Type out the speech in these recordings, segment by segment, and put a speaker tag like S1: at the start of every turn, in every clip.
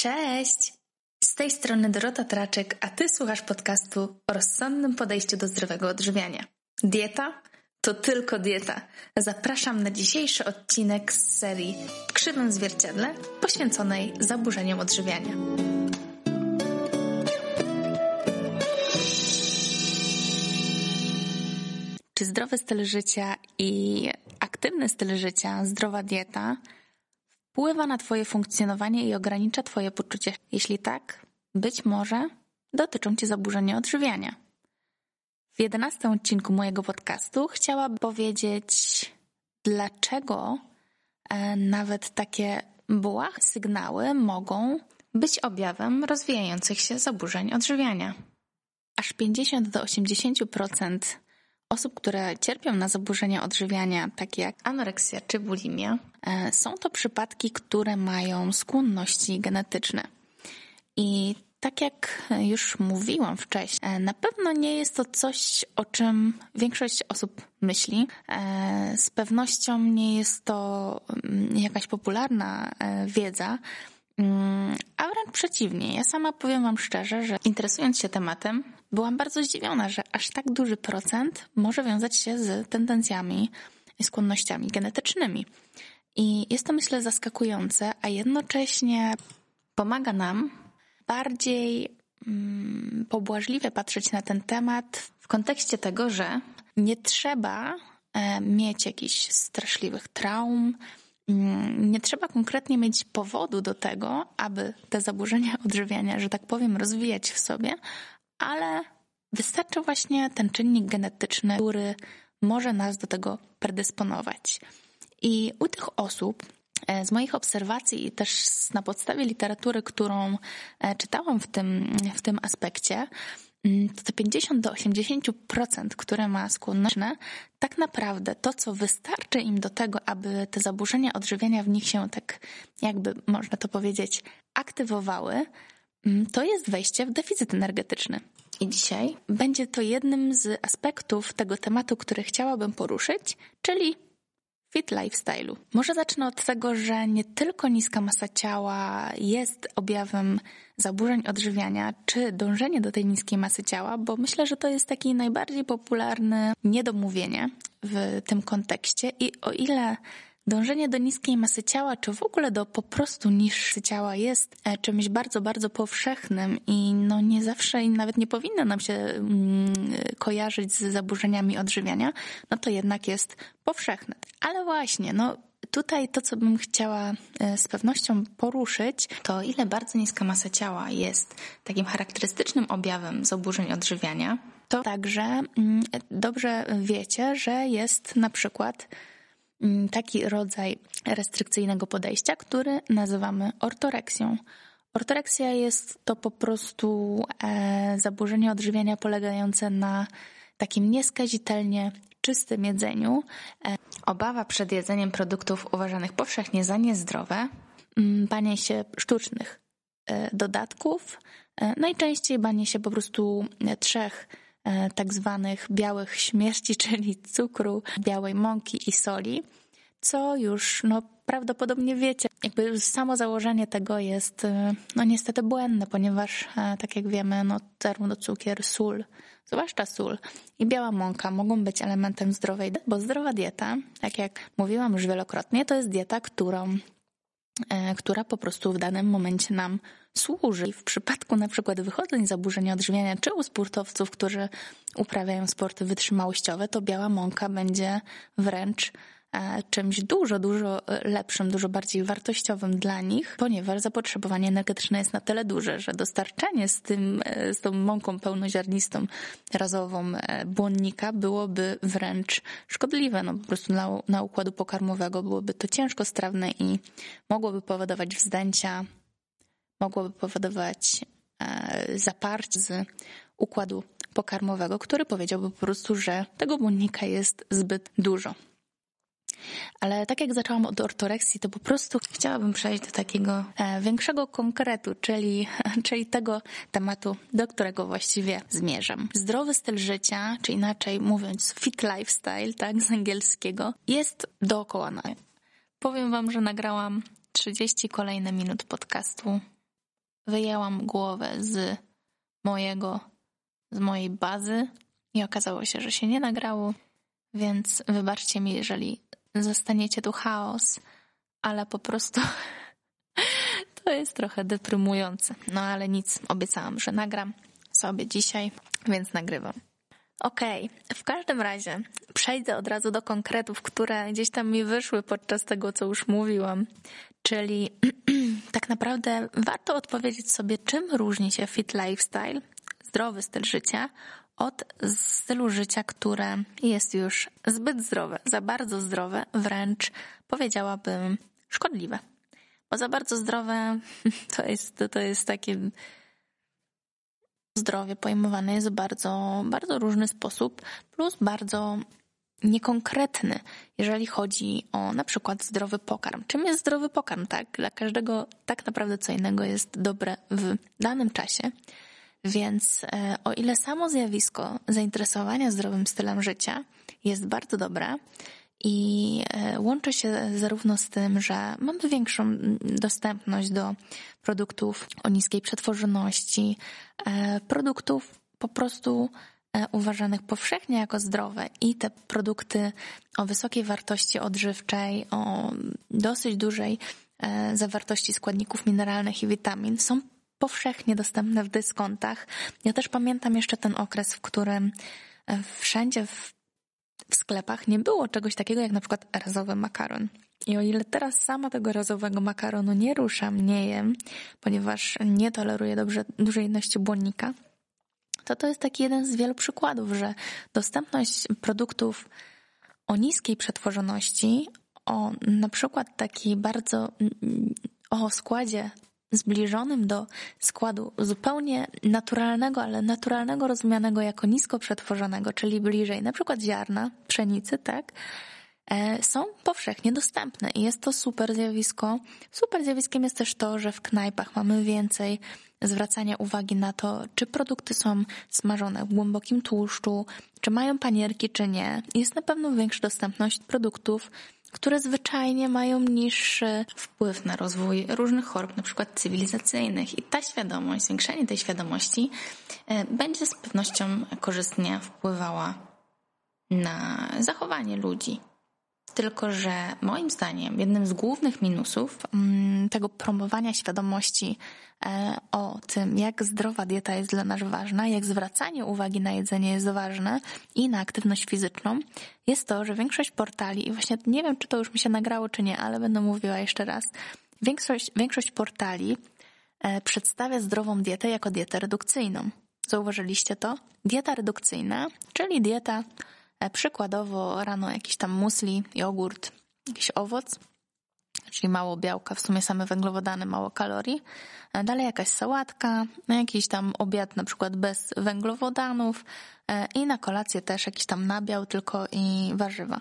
S1: Cześć! Z tej strony Dorota Traczek, a Ty słuchasz podcastu o rozsądnym podejściu do zdrowego odżywiania. Dieta? To tylko dieta. Zapraszam na dzisiejszy odcinek z serii W krzywym zwierciadle poświęconej zaburzeniom odżywiania. Czy zdrowy styl życia i aktywny styl życia, zdrowa dieta wpływa na Twoje funkcjonowanie i ogranicza Twoje poczucie? Jeśli tak, być może dotyczą Cię zaburzenia odżywiania. W jedenastym odcinku mojego podcastu chciałabym powiedzieć, dlaczego e, nawet takie błahe sygnały mogą być objawem rozwijających się zaburzeń odżywiania. Aż 50 do 80% osób, które cierpią na zaburzenia odżywiania, takie jak anoreksja czy bulimia, e, są to przypadki, które mają skłonności genetyczne. I tak jak już mówiłam wcześniej, e, na pewno nie jest to coś, o czym większość osób myśli. E, z pewnością nie jest to mm, jakaś popularna wiedza, a wręcz przeciwnie. Ja sama powiem Wam szczerze, że interesując się tematem, byłam bardzo zdziwiona, że aż tak duży procent może wiązać się z tendencjami i skłonnościami genetycznymi. I jest to myślę zaskakujące, a jednocześnie pomaga nam bardziej mm, pobłażliwie patrzeć na ten temat w kontekście tego, że nie trzeba e, mieć jakichś straszliwych traum, mm, nie trzeba konkretnie mieć powodu do tego, aby te zaburzenia odżywiania, że tak powiem, rozwijać w sobie, ale wystarczy właśnie ten czynnik genetyczny, który może nas do tego predysponować. I u tych osób, e, z moich obserwacji i też na podstawie literatury, którą e, czytałam w tym, w tym aspekcie, mm, to te 50 do 80%, które ma skłonnościne, tak naprawdę to, co wystarczy im do tego, aby te zaburzenia odżywiania w nich się tak, jakby można to powiedzieć, aktywowały, Mm, to jest wejście w deficyt energetyczny. I dzisiaj będzie to jednym z aspektów tego tematu, który chciałabym poruszyć, czyli fit lifestyle'u. Może zacznę od tego, że nie tylko niska masa ciała jest objawem zaburzeń odżywiania, czy dążenie do tej niskiej masy ciała, bo myślę, że to jest taki najbardziej popularny niedomówienie w tym kontekście i o ile Dążenie do niskiej masy ciała, czy w ogóle do po prostu niższej ciała jest e, czymś bardzo, bardzo powszechnym i no nie zawsze i nawet nie powinno nam się mm, kojarzyć z zaburzeniami odżywiania, no to jednak jest powszechne. Ale właśnie, no Tutaj to, co bym chciała e, z pewnością poruszyć, to ile bardzo niska masa ciała jest takim charakterystycznym objawem zaburzeń odżywiania, to także mm, dobrze wiecie, że jest na przykład taki rodzaj restrykcyjnego podejścia, który nazywamy ortoreksją. Ortoreksja jest to po prostu e, zaburzenie odżywiania polegające na takim nieskazitelnie czystym jedzeniu. E, obawa przed jedzeniem produktów uważanych powszechnie za niezdrowe, mm, banie się sztucznych e, dodatków, najczęściej banie się po prostu trzech tak zwanych białych śmierci, czyli cukru, białej mąki i soli, co już no, prawdopodobnie wiecie. Jakby samo założenie tego jest e, no niestety błędne, ponieważ e, tak jak wiemy, no zarówno cukier, sól, zwłaszcza sól i biała mąka mogą być elementem zdrowej, bo zdrowa dieta, tak jak mówiłam już wielokrotnie, to jest dieta, którą E, która po prostu w danym momencie nam służy. W przypadku na przykład wychodzeń zaburzenia odżywiania, czy u sportowców, którzy uprawiają sporty wytrzymałościowe, to biała mąka będzie wręcz E, czymś dużo, dużo e, lepszym, dużo bardziej wartościowym dla nich, ponieważ zapotrzebowanie energetyczne jest na tyle duże, że dostarczenie z tym, e, z tą mąką pełnoziarnistą razową błonnika byłoby wręcz szkodliwe, no po prostu na, na układu pokarmowego byłoby to ciężko strawne i mogłoby powodować wzdęcia, mogłoby powodować zaparcie z układu pokarmowego, który powiedziałby po prostu, że tego błonnika jest zbyt dużo. Ale tak jak zaczęłam od ortoreksji, to po prostu chciałabym przejść do takiego e, większego konkretu, czyli, czyli tego tematu, do którego właściwie zmierzam. Zdrowy styl życia, czy inaczej mówiąc fit lifestyle, tak z angielskiego, jest dookoła nas. Powiem wam, że nagrałam 30 kolejne minut podcastu wyjęłam głowę z mojego, z mojej bazy i okazało się, że się nie nagrało, więc wybaczcie mi, jeżeli zostaniecie tu chaos, ale po prostu to jest trochę deprymujące. No ale nic, obiecałam, że nagram sobie dzisiaj, więc nagrywam. Okej, okay. w każdym razie przejdę od razu do konkretów, które gdzieś tam mi wyszły podczas tego, co już mówiłam. Czyli tak naprawdę warto odpowiedzieć sobie, czym różni się fit lifestyle, zdrowy styl życia, od stylu życia, które jest już zbyt zdrowe, za bardzo zdrowe, wręcz powiedziałabym szkodliwe. Bo za bardzo zdrowe to jest, to jest takie zdrowie pojmowane jest w bardzo, bardzo różny sposób, plus bardzo niekonkretny, jeżeli chodzi o na przykład zdrowy pokarm. Czym jest zdrowy pokarm? Tak, dla każdego tak naprawdę co innego jest dobre w danym czasie. Więc e, o ile samo zjawisko zainteresowania zdrowym stylem życia jest bardzo dobre i e, łączy się zarówno z tym, że mamy większą dostępność do produktów o niskiej przetworzoności, e, produktów po prostu uważanych powszechnie jako zdrowe i te produkty o wysokiej wartości odżywczej, o dosyć dużej zawartości składników mineralnych i witamin są powszechnie dostępne w dyskontach. Ja też pamiętam jeszcze ten okres, w którym e, wszędzie w, w sklepach nie było czegoś takiego jak na przykład razowy makaron. I o ile teraz sama tego razowego makaronu nie ruszam, nie jem, ponieważ nie toleruję dobrze dużej ilości błonnika, to to jest taki jeden z wielu przykładów, że dostępność produktów o niskiej przetworzoności, o na przykład takiej bardzo o składzie zbliżonym do składu zupełnie naturalnego, ale naturalnego rozumianego jako nisko przetworzonego, czyli bliżej na przykład ziarna, pszenicy, tak, e, są powszechnie dostępne i jest to super zjawisko. Super zjawiskiem jest też to, że w knajpach mamy więcej zwracania uwagi na to, czy produkty są smażone w głębokim tłuszczu, czy mają panierki, czy nie. Jest na pewno większa dostępność produktów które zwyczajnie mają niższy wpływ na rozwój różnych chorób, na przykład cywilizacyjnych. I ta świadomość, zwiększenie tej świadomości e, będzie z pewnością korzystnie wpływała na zachowanie ludzi. Tylko, że moim zdaniem jednym z głównych minusów mm, tego promowania świadomości e, o tym, jak zdrowa dieta jest dla nas ważna, jak zwracanie uwagi na jedzenie jest ważne i na aktywność fizyczną, jest to, że większość portali, i właśnie nie wiem, czy to już mi się nagrało, czy nie, ale będę mówiła jeszcze raz, większość, większość portali e, przedstawia zdrową dietę jako dietę redukcyjną. Zauważyliście to? Dieta redukcyjna, czyli dieta przykładowo rano jakiś tam musli, jogurt, jakiś owoc, czyli mało białka, w sumie same węglowodany, mało kalorii. E, dalej jakaś sałatka, jakiś tam obiad na przykład bez węglowodanów e, i na kolację też jakiś tam nabiał tylko i warzywa.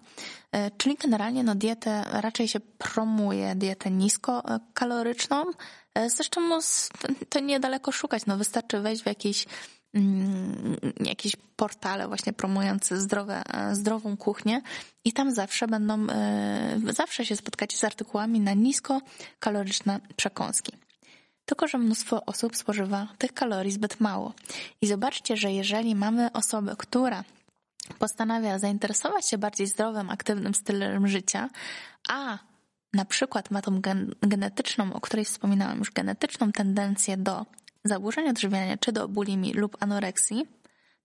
S1: Czyli generalnie no dietę raczej się promuje dietę niskokaloryczną. Zresztą no, to niedaleko szukać, no wystarczy wejść w jakiś jakieś portale właśnie promujące zdrowe, e, zdrową kuchnię i tam zawsze będą, e, zawsze się spotkacie z artykułami na niskokaloryczne przekąski. Tylko, że mnóstwo osób spożywa tych kalorii zbyt mało. I zobaczcie, że jeżeli mamy osobę, która postanawia zainteresować się bardziej zdrowym, aktywnym stylem życia, a na przykład ma tą genetyczną, o której wspominałam już, genetyczną tendencję do zaburzeń odżywiania, czy do bulimii lub anoreksji,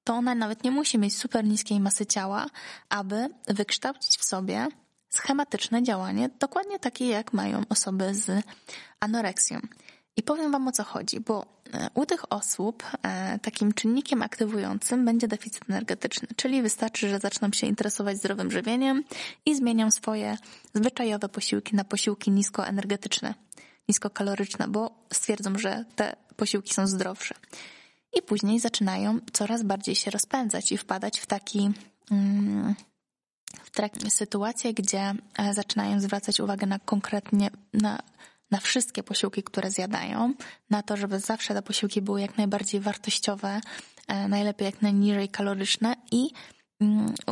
S1: to ona nawet nie musi mieć super niskiej masy ciała, aby wykształcić w sobie schematyczne działanie, dokładnie takie jak mają osoby z anoreksją. I powiem Wam o co chodzi, bo e, u tych osób e, takim czynnikiem aktywującym będzie deficyt energetyczny, czyli wystarczy, że zaczną się interesować zdrowym żywieniem i zmienią swoje zwyczajowe posiłki na posiłki niskoenergetyczne niskokaloryczne, bo stwierdzą, że te posiłki są zdrowsze. I później zaczynają coraz bardziej się rozpędzać i wpadać w taki mm, w takie sytuacje, gdzie e, zaczynają zwracać uwagę na konkretnie na, na wszystkie posiłki, które zjadają, na to, żeby zawsze te posiłki były jak najbardziej wartościowe, e, najlepiej jak najniżej kaloryczne i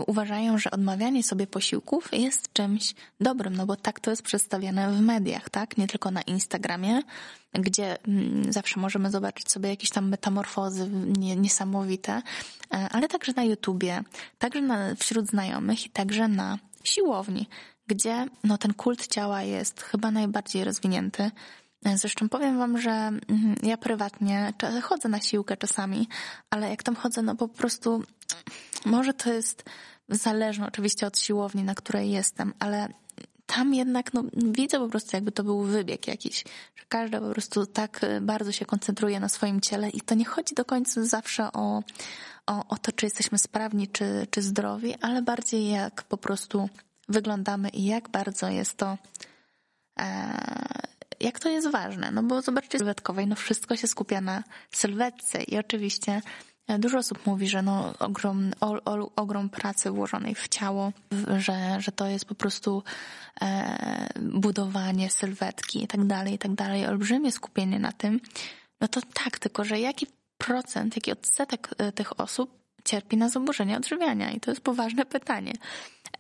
S1: uważają, że odmawianie sobie posiłków jest czymś dobrym, no bo tak to jest przedstawiane w mediach, tak? Nie tylko na Instagramie, gdzie mm, zawsze możemy zobaczyć sobie jakieś tam metamorfozy niesamowite, e, ale także na YouTubie, także na, wśród znajomych i także na siłowni, gdzie no, ten kult ciała jest chyba najbardziej rozwinięty. Zresztą powiem wam, że mhm, ja prywatnie chodzę na siłkę czasami, ale jak tam chodzę, no po prostu może to jest zależne oczywiście od siłowni, na której jestem, ale tam jednak no, widzę po prostu, jakby to był wybieg jakiś, że każda po prostu tak y, bardzo się koncentruje na swoim ciele i to nie chodzi do końca zawsze o, o, o to, czy jesteśmy sprawni, czy, czy zdrowi, ale bardziej jak po prostu wyglądamy i jak bardzo jest to e, jak to jest ważne, no bo zobaczcie sylwetkowej, no wszystko się skupia na sylwetce i oczywiście Dużo osób mówi, że no ogrom, o, o, ogrom pracy włożonej w ciało, że, że to jest po prostu e, budowanie sylwetki i tak dalej, i tak dalej, olbrzymie skupienie na tym. No to tak, tylko że jaki procent, jaki odsetek e, tych osób cierpi na zaburzenia odżywiania? I to jest poważne pytanie.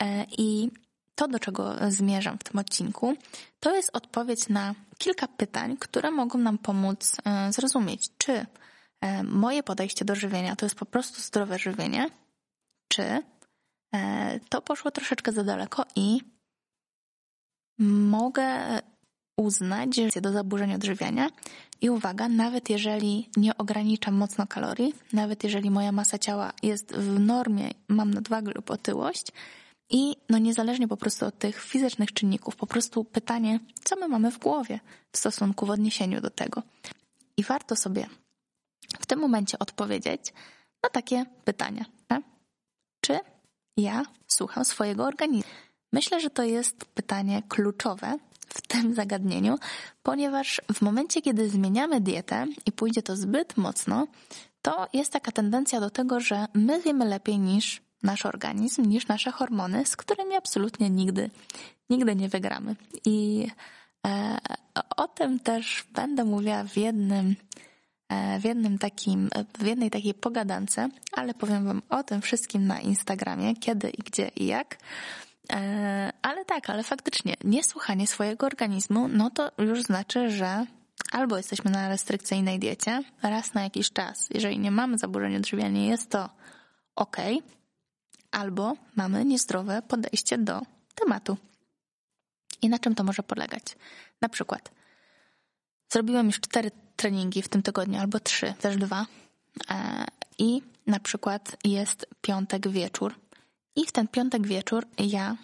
S1: E, I to, do czego zmierzam w tym odcinku, to jest odpowiedź na kilka pytań, które mogą nam pomóc e, zrozumieć, czy moje podejście do żywienia to jest po prostu zdrowe żywienie, czy? E, to poszło troszeczkę za daleko i mogę uznać, że do zaburzeń odżywiania i uwaga, nawet jeżeli nie ograniczam mocno kalorii, nawet jeżeli moja masa ciała jest w normie, mam nadwagę lub otyłość, i no niezależnie po prostu od tych fizycznych czynników, po prostu pytanie, co my mamy w głowie w stosunku, w odniesieniu do tego. I warto sobie w tym momencie odpowiedzieć na takie pytania. Tak? Czy ja słucham swojego organizmu? Myślę, że to jest pytanie kluczowe w tym zagadnieniu, ponieważ w momencie, kiedy zmieniamy dietę i pójdzie to zbyt mocno, to jest taka tendencja do tego, że my wiemy lepiej niż nasz organizm niż nasze hormony, z którymi absolutnie nigdy, nigdy nie wygramy. I e, o tym też będę mówiła w jednym, w jednym takim, w jednej takiej pogadance, ale powiem wam o tym wszystkim na Instagramie, kiedy i gdzie i jak. E, ale tak, ale faktycznie niesłuchanie swojego organizmu, no to już znaczy, że albo jesteśmy na restrykcyjnej diecie raz na jakiś czas. Jeżeli nie mamy zaburzeń odżywiania, jest to ok, albo mamy niezdrowe podejście do tematu. I na czym to może polegać? Na przykład, zrobiłem już cztery treningi w tym tygodniu, albo trzy, też dwa, e, i na przykład jest piątek wieczór, i w ten piątek wieczór ja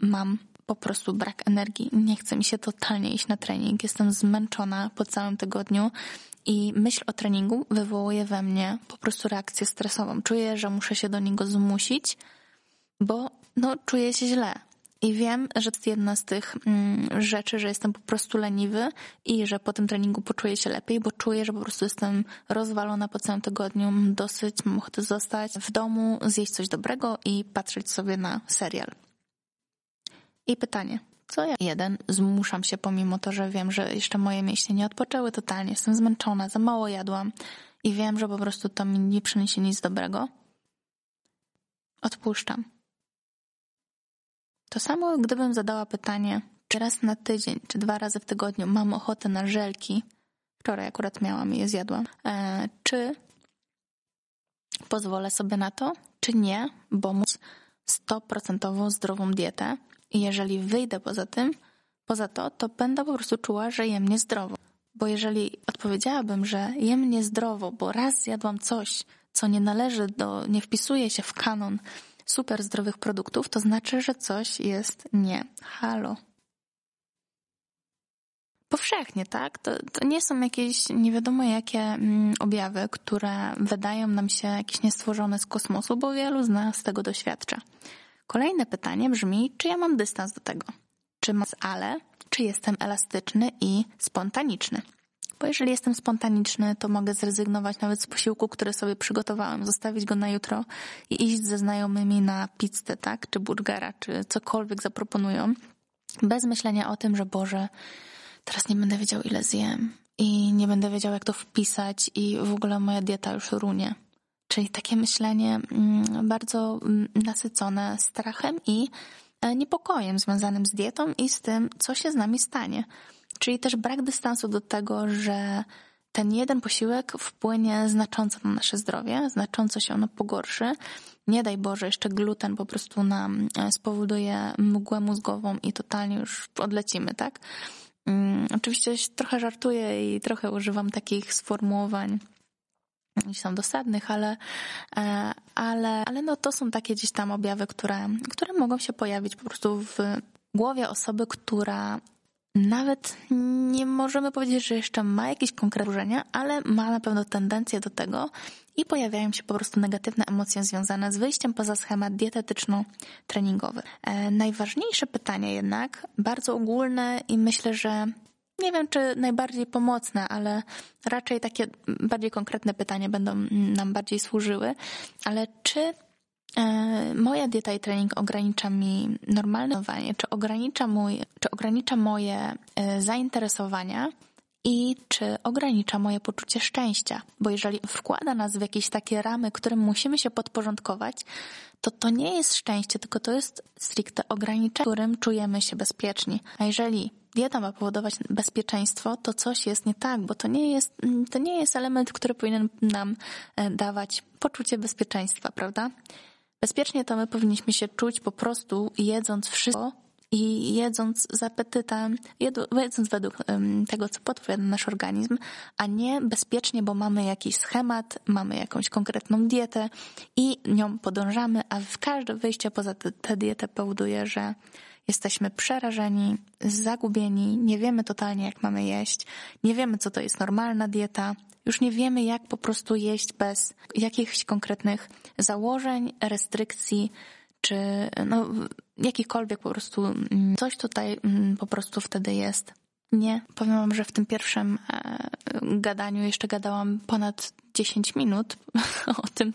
S1: mam po prostu brak energii. Nie chce mi się totalnie iść na trening. Jestem zmęczona po całym tygodniu i myśl o treningu wywołuje we mnie po prostu reakcję stresową. Czuję, że muszę się do niego zmusić, bo no, czuję się źle. I wiem, że to jest jedna z tych mm, rzeczy, że jestem po prostu leniwy i że po tym treningu poczuję się lepiej, bo czuję, że po prostu jestem rozwalona po całym tygodniu, dosyć, mam ochotę zostać w domu, zjeść coś dobrego i patrzeć sobie na serial. I pytanie, co ja? Jeden, zmuszam się pomimo to, że wiem, że jeszcze moje mięśnie nie odpoczęły totalnie, jestem zmęczona, za mało jadłam i wiem, że po prostu to mi nie przyniesie nic dobrego. Odpuszczam to samo, gdybym zadała pytanie, czy raz na tydzień, czy dwa razy w tygodniu mam ochotę na żelki, wczoraj akurat miałam i je zjadłam, e, czy pozwolę sobie na to, czy nie, bo móc 100% zdrową dietę i jeżeli wyjdę poza tym, poza to, to będę po prostu czuła, że jem niezdrowo. Bo jeżeli odpowiedziałabym, że jem niezdrowo, bo raz zjadłam coś, co nie należy do, nie wpisuje się w kanon super zdrowych produktów, to znaczy, że coś jest nie halo. Powszechnie, tak? To, to nie są jakieś nie wiadomo jakie mm, objawy, które wydają nam się jakieś niestworzone z kosmosu, bo wielu z nas tego doświadcza. Kolejne pytanie brzmi, czy ja mam dystans do tego? Czy mam ale, czy jestem elastyczny i spontaniczny? Bo jeżeli jestem spontaniczny, to mogę zrezygnować nawet z posiłku, który sobie przygotowałem, zostawić go na jutro i iść ze znajomymi na pizzę, tak? Czy burgera, czy cokolwiek zaproponują, bez myślenia o tym, że Boże, teraz nie będę wiedział, ile zjem i nie będę wiedział, jak to wpisać i w ogóle moja dieta już runie. czyli takie myślenie mm, bardzo mm, nasycone strachem i e, niepokojem związanym z dietą i z tym, co się z nami stanie. Czyli też brak dystansu do tego, że ten jeden posiłek wpłynie znacząco na nasze zdrowie, znacząco się ono pogorszy. Nie daj Boże, jeszcze gluten po prostu nam e, spowoduje mgłę mózgową i totalnie już odlecimy, tak? Um, oczywiście trochę żartuję i trochę używam takich sformułowań nie są dosadnych, ale, e, ale, ale no to są takie gdzieś tam objawy, które, które mogą się pojawić po prostu w głowie osoby, która nawet nie możemy powiedzieć, że jeszcze ma jakieś konkretne burzenia, ale ma na pewno tendencję do tego i pojawiają się po prostu negatywne emocje związane z wyjściem poza schemat dietetyczno-treningowy. E, najważniejsze pytanie jednak, bardzo ogólne i myślę, że nie wiem, czy najbardziej pomocne, ale raczej takie bardziej konkretne pytania będą nam bardziej służyły. Ale czy moja dieta i trening ogranicza mi normalne czy ogranicza, mój, czy ogranicza moje e, zainteresowania i czy ogranicza moje poczucie szczęścia? Bo jeżeli wkłada nas w jakieś takie ramy, którym musimy się podporządkować, to to nie jest szczęście, tylko to jest stricte ograniczenie, którym czujemy się bezpieczni. A jeżeli dieta ma powodować bezpieczeństwo, to coś jest nie tak, bo to nie jest, to nie jest element, który powinien nam e, dawać poczucie bezpieczeństwa, prawda? Bezpiecznie to my powinniśmy się czuć po prostu jedząc wszystko i jedząc z apetytem, jedząc według tego, co podpowiada nasz organizm, a nie bezpiecznie, bo mamy jakiś schemat, mamy jakąś konkretną dietę i nią podążamy, a każde wyjście poza tę dietę powoduje, że jesteśmy przerażeni, zagubieni, nie wiemy totalnie, jak mamy jeść, nie wiemy, co to jest normalna dieta, już nie wiemy, jak po prostu jeść bez jakichś konkretnych założeń, restrykcji, czy no, jakikolwiek po prostu mm, coś tutaj mm, po prostu wtedy jest. Nie, powiem wam, że w tym pierwszym e, gadaniu jeszcze gadałam ponad 10 minut o tym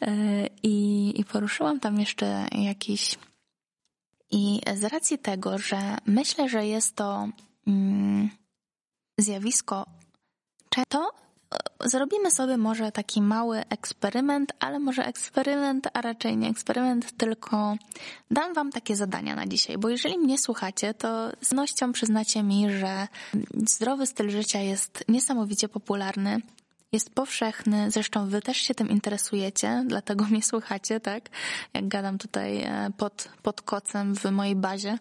S1: e, i, i poruszyłam tam jeszcze jakiś i z racji tego, że myślę, że jest to mm, zjawisko, to e, zrobimy sobie może taki mały eksperyment, ale może eksperyment, a raczej nie eksperyment, tylko dam wam takie zadania na dzisiaj, bo jeżeli mnie słuchacie, to z pewnością przyznacie mi, że zdrowy styl życia jest niesamowicie popularny jest powszechny, zresztą wy też się tym interesujecie, dlatego mnie słuchacie, tak? Jak gadam tutaj e, pod, pod kocem w mojej bazie.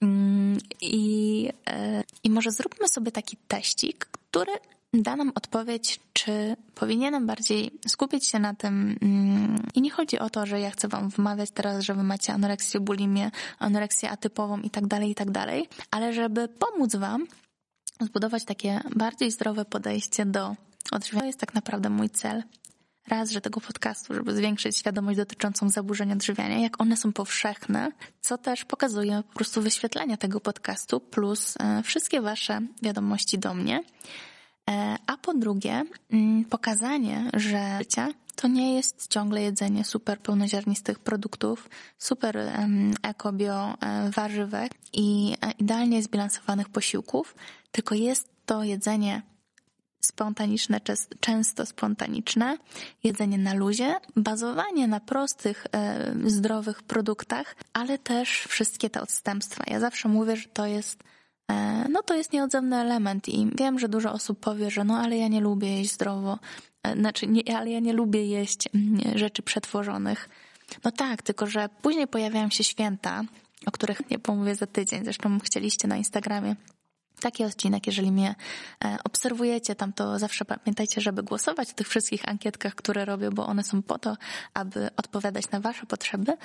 S1: Mm, I, e, I może zróbmy sobie taki teścik, który da nam odpowiedź, czy powinienem bardziej skupić się na tym. Mm, I nie chodzi o to, że ja chcę wam wmawiać teraz, że wy macie anoreksję, bulimię, anoreksję atypową i tak dalej, i tak dalej, ale żeby pomóc wam zbudować takie bardziej zdrowe podejście do odżywiania. To jest tak naprawdę mój cel. Raz, że tego podcastu, żeby zwiększyć świadomość dotyczącą zaburzeń odżywiania, jak one są powszechne, co też pokazuje po prostu wyświetlenia tego podcastu, plus e, wszystkie Wasze wiadomości do mnie. E, a po drugie, mm, pokazanie, że życie to nie jest ciągle jedzenie super pełnoziarnistych produktów, super eko, bio e, warzywek i idealnie zbilansowanych posiłków, tylko jest to jedzenie spontaniczne, często spontaniczne, jedzenie na luzie, bazowanie na prostych, e, zdrowych produktach, ale też wszystkie te odstępstwa. Ja zawsze mówię, że to jest e, no to jest nieodzowny element i wiem, że dużo osób powie, że no ale ja nie lubię jeść zdrowo, e, znaczy nie, ale ja nie lubię jeść mm, rzeczy przetworzonych. No tak, tylko że później pojawiają się święta, o których nie pomówię za tydzień, zresztą chcieliście na Instagramie taki odcinek, jeżeli mnie e, obserwujecie tam, to zawsze pamiętajcie, żeby głosować w tych wszystkich ankietkach, które robię, bo one są po to, aby odpowiadać na Wasze potrzeby.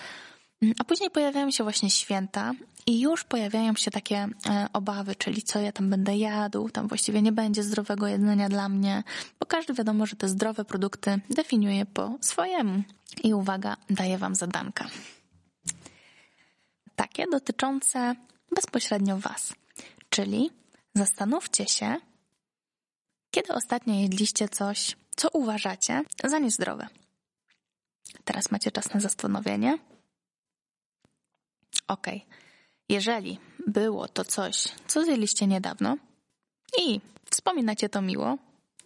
S1: Mm, a później pojawiają się właśnie święta i już pojawiają się takie e, obawy, czyli co ja tam będę jadł, tam właściwie nie będzie zdrowego jedzenia dla mnie, bo każdy wiadomo, że te zdrowe produkty definiuje po swojemu. I uwaga, daję Wam zadanka. Takie dotyczące bezpośrednio Was. Czyli Zastanówcie się, kiedy ostatnio jedliście coś, co uważacie za niezdrowe. Teraz macie czas na zastanowienie. Ok, jeżeli było to coś, co zjedliście niedawno i wspominacie to miło,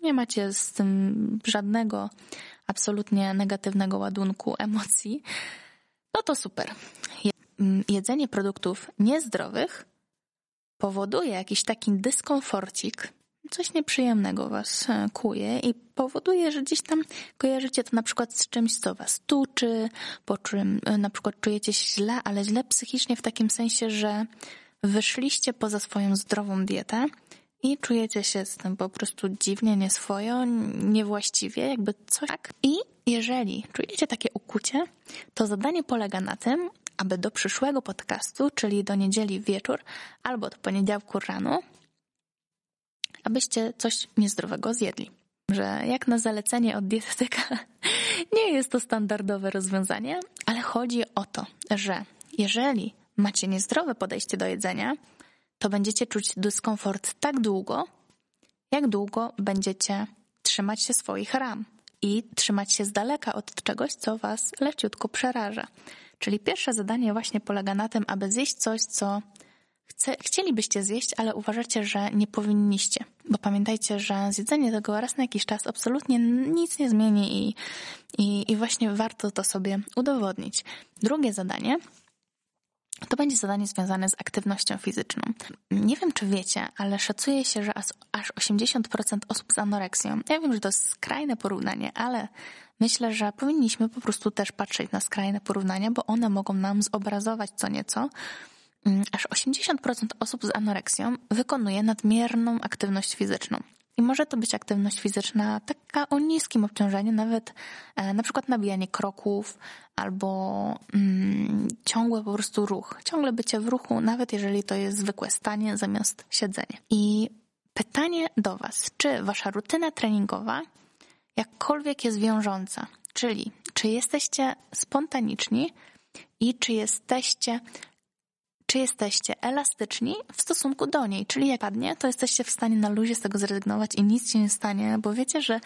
S1: nie macie z tym żadnego absolutnie negatywnego ładunku emocji, no to super. Mm, jedzenie produktów niezdrowych powoduje jakiś taki dyskomforcik, coś nieprzyjemnego was e, kuje i powoduje, że gdzieś tam kojarzycie to na przykład z czymś, co was tuczy, po czym e, na przykład czujecie się źle, ale źle psychicznie w takim sensie, że wyszliście poza swoją zdrową dietę i czujecie się z tym po prostu dziwnie, nieswojo, niewłaściwie, jakby coś tak. I jeżeli czujecie takie ukucie, to zadanie polega na tym, aby do przyszłego podcastu, czyli do niedzieli wieczór albo do poniedziałku rano, abyście coś niezdrowego zjedli. Że jak na zalecenie od dietetyka nie jest to standardowe rozwiązanie, ale chodzi o to, że jeżeli macie niezdrowe podejście do jedzenia, to będziecie czuć dyskomfort tak długo, jak długo będziecie trzymać się swoich ram i trzymać się z daleka od czegoś, co was leciutko przeraża. Czyli pierwsze zadanie właśnie polega na tym, aby zjeść coś, co chce, chcielibyście zjeść, ale uważacie, że nie powinniście. Bo pamiętajcie, że zjedzenie tego raz na jakiś czas absolutnie nic nie zmieni i, i, i właśnie warto to sobie udowodnić. Drugie zadanie to będzie zadanie związane z aktywnością fizyczną. Nie wiem, czy wiecie, ale szacuje się, że aż 80% osób z anoreksją, ja wiem, że to jest skrajne porównanie, ale myślę, że powinniśmy po prostu też patrzeć na skrajne porównania, bo one mogą nam zobrazować co nieco. Mm, aż 80% osób z anoreksją wykonuje nadmierną aktywność fizyczną. I może to być aktywność fizyczna taka o niskim obciążeniu, nawet e, na przykład nabijanie kroków albo mm, ciągły po prostu ruch. Ciągle bycie w ruchu, nawet jeżeli to jest zwykłe stanie zamiast siedzenie. I pytanie do Was, czy Wasza rutyna treningowa jakkolwiek jest wiążąca? Czyli czy jesteście spontaniczni i czy jesteście czy jesteście elastyczni w stosunku do niej, czyli jak padnie, to jesteście w stanie na luzie z tego zrezygnować i nic się nie stanie, bo wiecie, że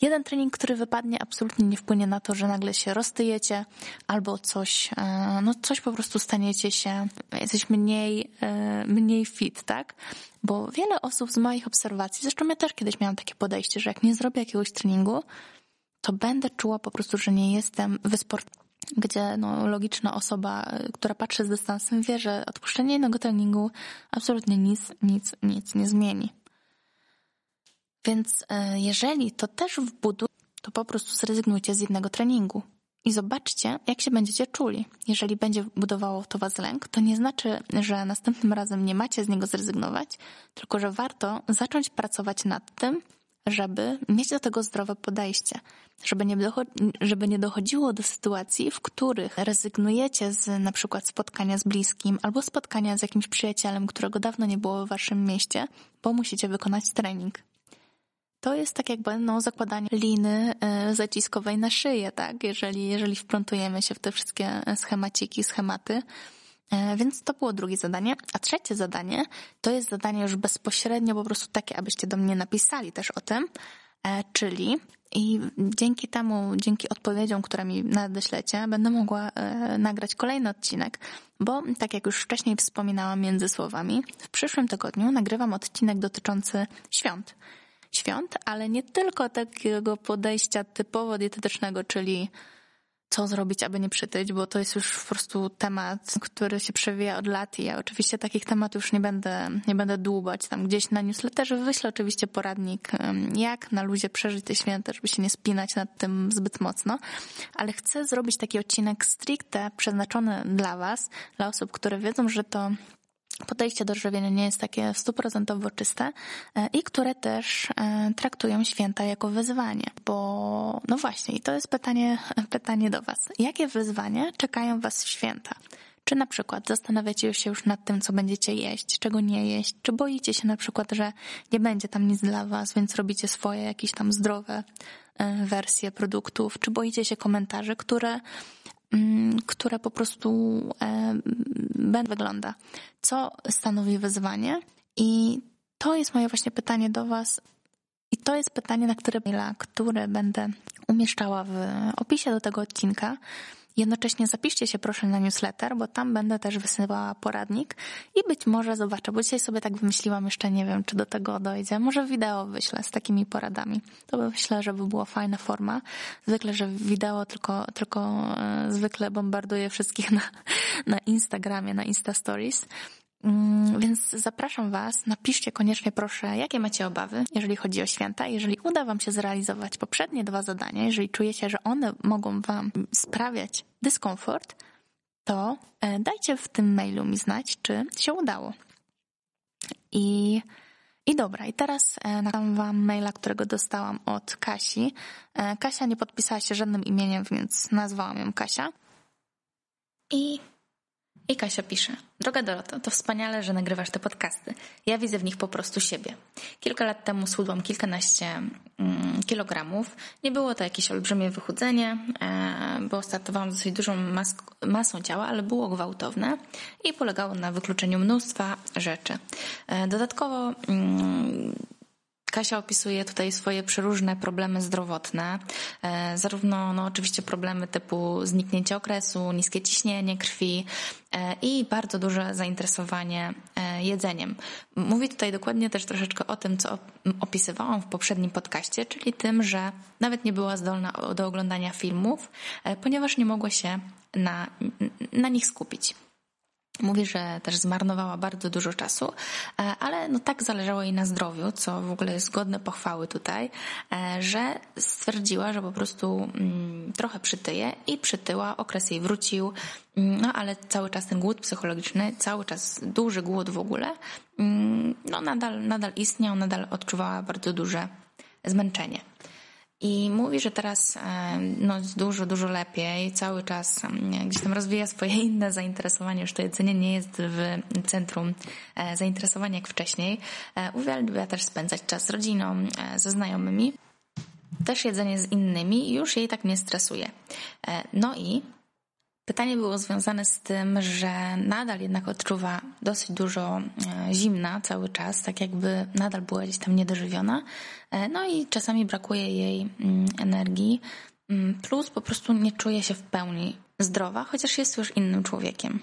S1: jeden trening, który wypadnie, absolutnie nie wpłynie na to, że nagle się roztyjecie albo coś, e, no coś po prostu staniecie się, jesteś mniej, e, mniej fit, tak? Bo wiele osób z moich obserwacji, zresztą ja też kiedyś miałam takie podejście, że jak nie zrobię jakiegoś treningu, to będę czuła po prostu, że nie jestem wysportowana gdzie no, logiczna osoba, która patrzy z dystansem, wie, że odpuszczenie jednego treningu absolutnie nic, nic, nic nie zmieni. Więc e, jeżeli to też wbuduje, to po prostu zrezygnujcie z jednego treningu i zobaczcie, jak się będziecie czuli. Jeżeli będzie budowało to was lęk, to nie znaczy, że następnym razem nie macie z niego zrezygnować, tylko że warto zacząć pracować nad tym, żeby mieć do tego zdrowe podejście, żeby nie, żeby nie dochodziło do sytuacji, w których rezygnujecie z na przykład spotkania z bliskim albo spotkania z jakimś przyjacielem, którego dawno nie było w waszym mieście, bo musicie wykonać trening. To jest tak jakby no, zakładanie liny y, zaciskowej na szyję, tak? Jeżeli, jeżeli wplątujemy się w te wszystkie schemaciki, schematy, E, więc to było drugie zadanie. A trzecie zadanie to jest zadanie już bezpośrednio po prostu takie, abyście do mnie napisali też o tym, e, czyli i dzięki temu, dzięki odpowiedziom, które mi nadeślecie, będę mogła e, nagrać kolejny odcinek, bo tak jak już wcześniej wspominałam między słowami, w przyszłym tygodniu nagrywam odcinek dotyczący świąt. Świąt, ale nie tylko takiego podejścia typowo dietetycznego, czyli co zrobić, aby nie przytyć, bo to jest już po prostu temat, który się przewija od lat i ja oczywiście takich tematów już nie będę, nie będę dłubać. Tam gdzieś na newsletterze wyślę oczywiście poradnik, jak na luzie przeżyć te święta, żeby się nie spinać nad tym zbyt mocno, ale chcę zrobić taki odcinek stricte przeznaczony dla Was, dla osób, które wiedzą, że to podejście do żywienia nie jest takie stuprocentowo czyste e, i które też e, traktują święta jako wyzwanie, bo no właśnie, i to jest pytanie, pytanie do Was. Jakie wyzwania czekają Was w święta? Czy na przykład zastanawiacie się już nad tym, co będziecie jeść, czego nie jeść? Czy boicie się na przykład, że nie będzie tam nic dla Was, więc robicie swoje jakieś tam zdrowe e, wersje produktów? Czy boicie się komentarzy, które które po prostu będą wygląda. Co stanowi wyzwanie? I to jest moje właśnie pytanie do Was. I to jest pytanie, na które, które będę umieszczała w opisie do tego odcinka. Jednocześnie zapiszcie się proszę na newsletter, bo tam będę też wysyłała poradnik i być może zobaczę, bo dzisiaj sobie tak wymyśliłam, jeszcze nie wiem, czy do tego dojdzie. Może wideo wyślę z takimi poradami. To myślę, że by była fajna forma. Zwykle, że wideo tylko, tylko e, zwykle bombarduję wszystkich na, na Instagramie, na Insta Stories. Mm, więc zapraszam Was, napiszcie koniecznie proszę, jakie macie obawy, jeżeli chodzi o święta. Jeżeli uda Wam się zrealizować poprzednie dwa zadania, jeżeli czujecie, że one mogą Wam sprawiać dyskomfort, to e, dajcie w tym mailu mi znać, czy się udało. I, i dobra, i teraz e, nagram Wam maila, którego dostałam od Kasi. E, Kasia nie podpisała się żadnym imieniem, więc nazwałam ją Kasia. I i Kasia pisze: Droga Doroto, to wspaniale, że nagrywasz te podcasty. Ja widzę w nich po prostu siebie. Kilka lat temu schudłam kilkanaście mm, kilogramów. Nie było to jakieś olbrzymie wychudzenie, e, bo startowałam z dosyć dużą mas masą ciała, ale było gwałtowne i polegało na wykluczeniu mnóstwa rzeczy. E, dodatkowo. Mm, Kasia opisuje tutaj swoje przeróżne problemy zdrowotne, e, zarówno no, oczywiście problemy typu zniknięcie okresu, niskie ciśnienie krwi e, i bardzo duże zainteresowanie e, jedzeniem. Mówi tutaj dokładnie też troszeczkę o tym, co opisywałam w poprzednim podcaście, czyli tym, że nawet nie była zdolna do oglądania filmów, ponieważ nie mogła się na, na nich skupić. Mówi, że też zmarnowała bardzo dużo czasu, e, ale no tak zależało jej na zdrowiu, co w ogóle jest godne pochwały tutaj, e, że stwierdziła, że po prostu mm, trochę przytyje i przytyła, okres jej wrócił, mm, no ale cały czas ten głód psychologiczny, cały czas duży głód w ogóle, mm, no nadal, nadal istniał, nadal odczuwała bardzo duże zmęczenie. I mówi, że teraz e, no, dużo, dużo lepiej, cały czas gdzieś tam rozwija swoje inne zainteresowanie, już to jedzenie nie jest w centrum e, zainteresowania jak wcześniej. E, uwielbia też spędzać czas z rodziną, ze znajomymi. Też jedzenie z innymi już jej tak nie stresuje. No i Pytanie było związane z tym, że nadal jednak odczuwa dosyć dużo e, zimna cały czas, tak jakby nadal była gdzieś tam niedożywiona. E, no i czasami brakuje jej mm, energii, mm, plus po prostu nie czuje się w pełni zdrowa, chociaż jest już innym człowiekiem.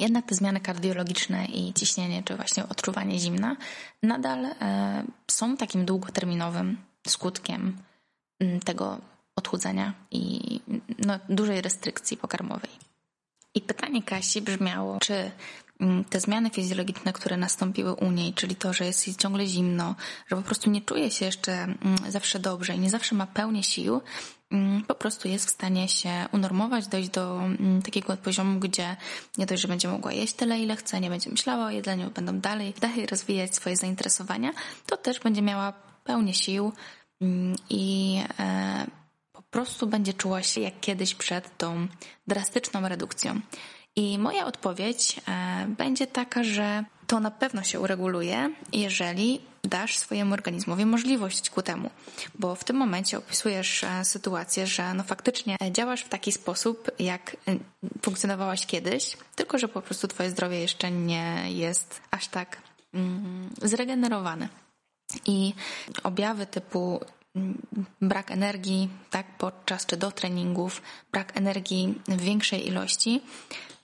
S1: Jednak te zmiany kardiologiczne i ciśnienie, czy właśnie odczuwanie zimna, nadal e, są takim długoterminowym skutkiem mm, tego odchudzania i no, dużej restrykcji pokarmowej. I pytanie Kasi brzmiało, czy mm, te zmiany fizjologiczne, które nastąpiły u niej, czyli to, że jest jej ciągle zimno, że po prostu nie czuje się jeszcze mm, zawsze dobrze i nie zawsze ma pełnię sił, mm, po prostu jest w stanie się unormować, dojść do takiego poziomu, gdzie nie dość, że będzie mogła jeść tyle, ile chce, nie będzie myślała o jedzeniu, będą dalej, dalej rozwijać swoje zainteresowania, to też będzie miała pełnię sił i e, prostu będzie czuła się jak kiedyś przed tą drastyczną redukcją. I moja odpowiedź e, będzie taka, że to na pewno się ureguluje, jeżeli dasz swojemu organizmowi możliwość ku temu. Bo w tym momencie opisujesz e, sytuację, że no faktycznie działasz w taki sposób, jak e, funkcjonowałaś kiedyś, tylko że po prostu twoje zdrowie jeszcze nie jest aż tak mm, zregenerowane. I objawy typu brak energii, tak, podczas czy do treningów, brak energii w większej ilości,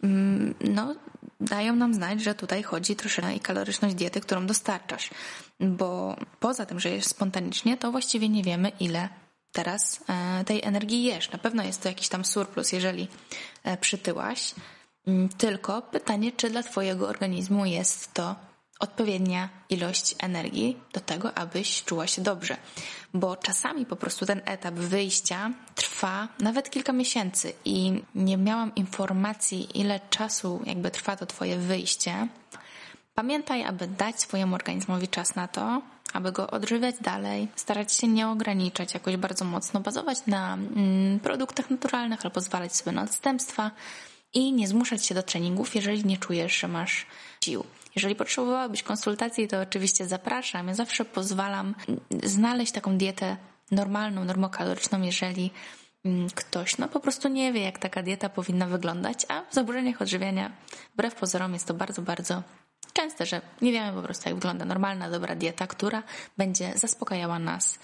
S1: mm, no, dają nam znać, że tutaj chodzi troszeczkę i kaloryczność diety, którą dostarczasz. Bo poza tym, że jest spontanicznie, to właściwie nie wiemy, ile teraz e, tej energii jesz. Na pewno jest to jakiś tam surplus, jeżeli e, przytyłaś. Mm, tylko pytanie, czy dla Twojego organizmu jest to odpowiednia ilość energii do tego, abyś czuła się dobrze. Bo czasami po prostu ten etap wyjścia trwa nawet kilka miesięcy i nie miałam informacji, ile czasu jakby trwa to Twoje wyjście. Pamiętaj, aby dać swojemu organizmowi czas na to, aby go odżywiać dalej, starać się nie ograniczać jakoś bardzo mocno, bazować na mm, produktach naturalnych, ale pozwalać sobie na odstępstwa i nie zmuszać się do treningów, jeżeli nie czujesz, że masz sił. Jeżeli potrzebowałabyś konsultacji, to oczywiście zapraszam. Ja zawsze pozwalam znaleźć taką dietę normalną, normokaloryczną, jeżeli mm, ktoś no po prostu nie wie, jak taka dieta powinna wyglądać, a w zaburzeniach odżywiania wbrew pozorom jest to bardzo, bardzo częste, że nie wiemy po prostu, jak wygląda normalna, dobra dieta, która będzie zaspokajała nas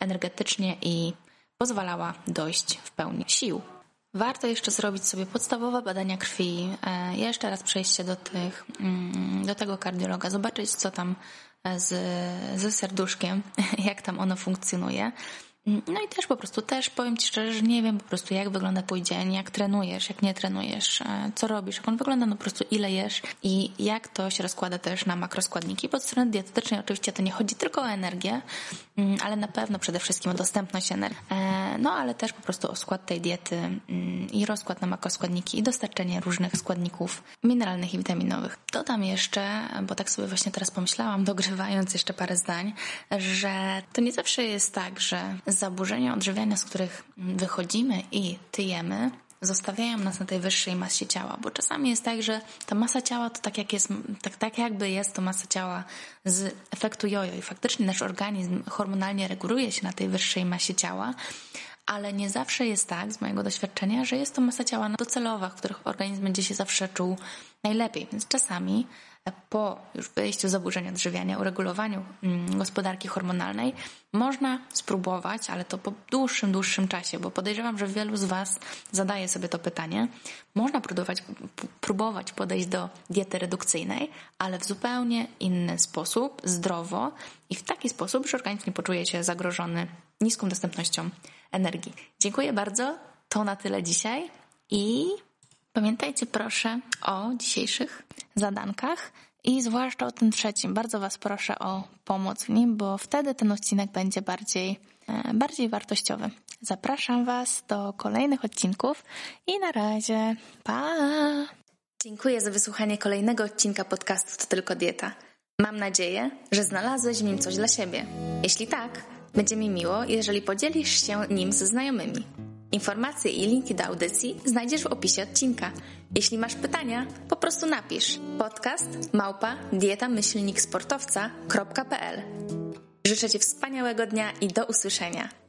S1: energetycznie i pozwalała dojść w pełni sił. Warto jeszcze zrobić sobie podstawowe badania krwi, e, jeszcze raz przejść się do, tych, mm, do tego kardiologa, zobaczyć, co tam z, ze serduszkiem, jak tam ono funkcjonuje. No i też po prostu, też powiem Ci szczerze, że nie wiem po prostu jak wygląda Twój dzień, jak trenujesz, jak nie trenujesz, e, co robisz, jak on wygląda, no po prostu ile jesz i jak to się rozkłada też na makroskładniki. Pod strony dietetycznej oczywiście to nie chodzi tylko o energię, mm, ale na pewno przede wszystkim o dostępność energii. E, no ale też po prostu o skład tej diety mm, i rozkład na makroskładniki i dostarczenie różnych składników mineralnych i witaminowych. Dodam jeszcze, bo tak sobie właśnie teraz pomyślałam, dogrywając jeszcze parę zdań, że to nie zawsze jest tak, że zaburzenia odżywiania, z których wychodzimy i tyjemy, zostawiają nas na tej wyższej masie ciała, bo czasami jest tak, że ta masa ciała to tak, jak jest, tak, tak jakby jest to masa ciała z efektu jojo i faktycznie nasz organizm hormonalnie reguluje się na tej wyższej masie ciała, ale nie zawsze jest tak, z mojego doświadczenia, że jest to masa ciała docelowa, w których organizm będzie się zawsze czuł najlepiej, więc czasami po już wyjściu zaburzeń odżywiania, uregulowaniu mm, gospodarki hormonalnej, można spróbować, ale to po dłuższym, dłuższym czasie, bo podejrzewam, że wielu z Was zadaje sobie to pytanie. Można próbować, próbować podejść do diety redukcyjnej, ale w zupełnie inny sposób, zdrowo i w taki sposób, że organizm nie poczuje się zagrożony niską dostępnością energii. Dziękuję bardzo. To na tyle dzisiaj i Pamiętajcie proszę o dzisiejszych zadankach i zwłaszcza o tym trzecim. Bardzo Was proszę o pomoc w nim, bo wtedy ten odcinek będzie bardziej, e, bardziej wartościowy. Zapraszam Was do kolejnych odcinków i na razie. Pa! Dziękuję za wysłuchanie kolejnego odcinka podcastu To Tylko Dieta. Mam nadzieję, że znalazłeś w nim coś dla siebie. Jeśli tak, będzie mi miło, jeżeli podzielisz się nim ze znajomymi. Informacje i linki do audycji znajdziesz w opisie odcinka. Jeśli masz pytania, po prostu napisz podcast małpa dietamyślniksportowca.pl Życzę Ci wspaniałego dnia i do usłyszenia.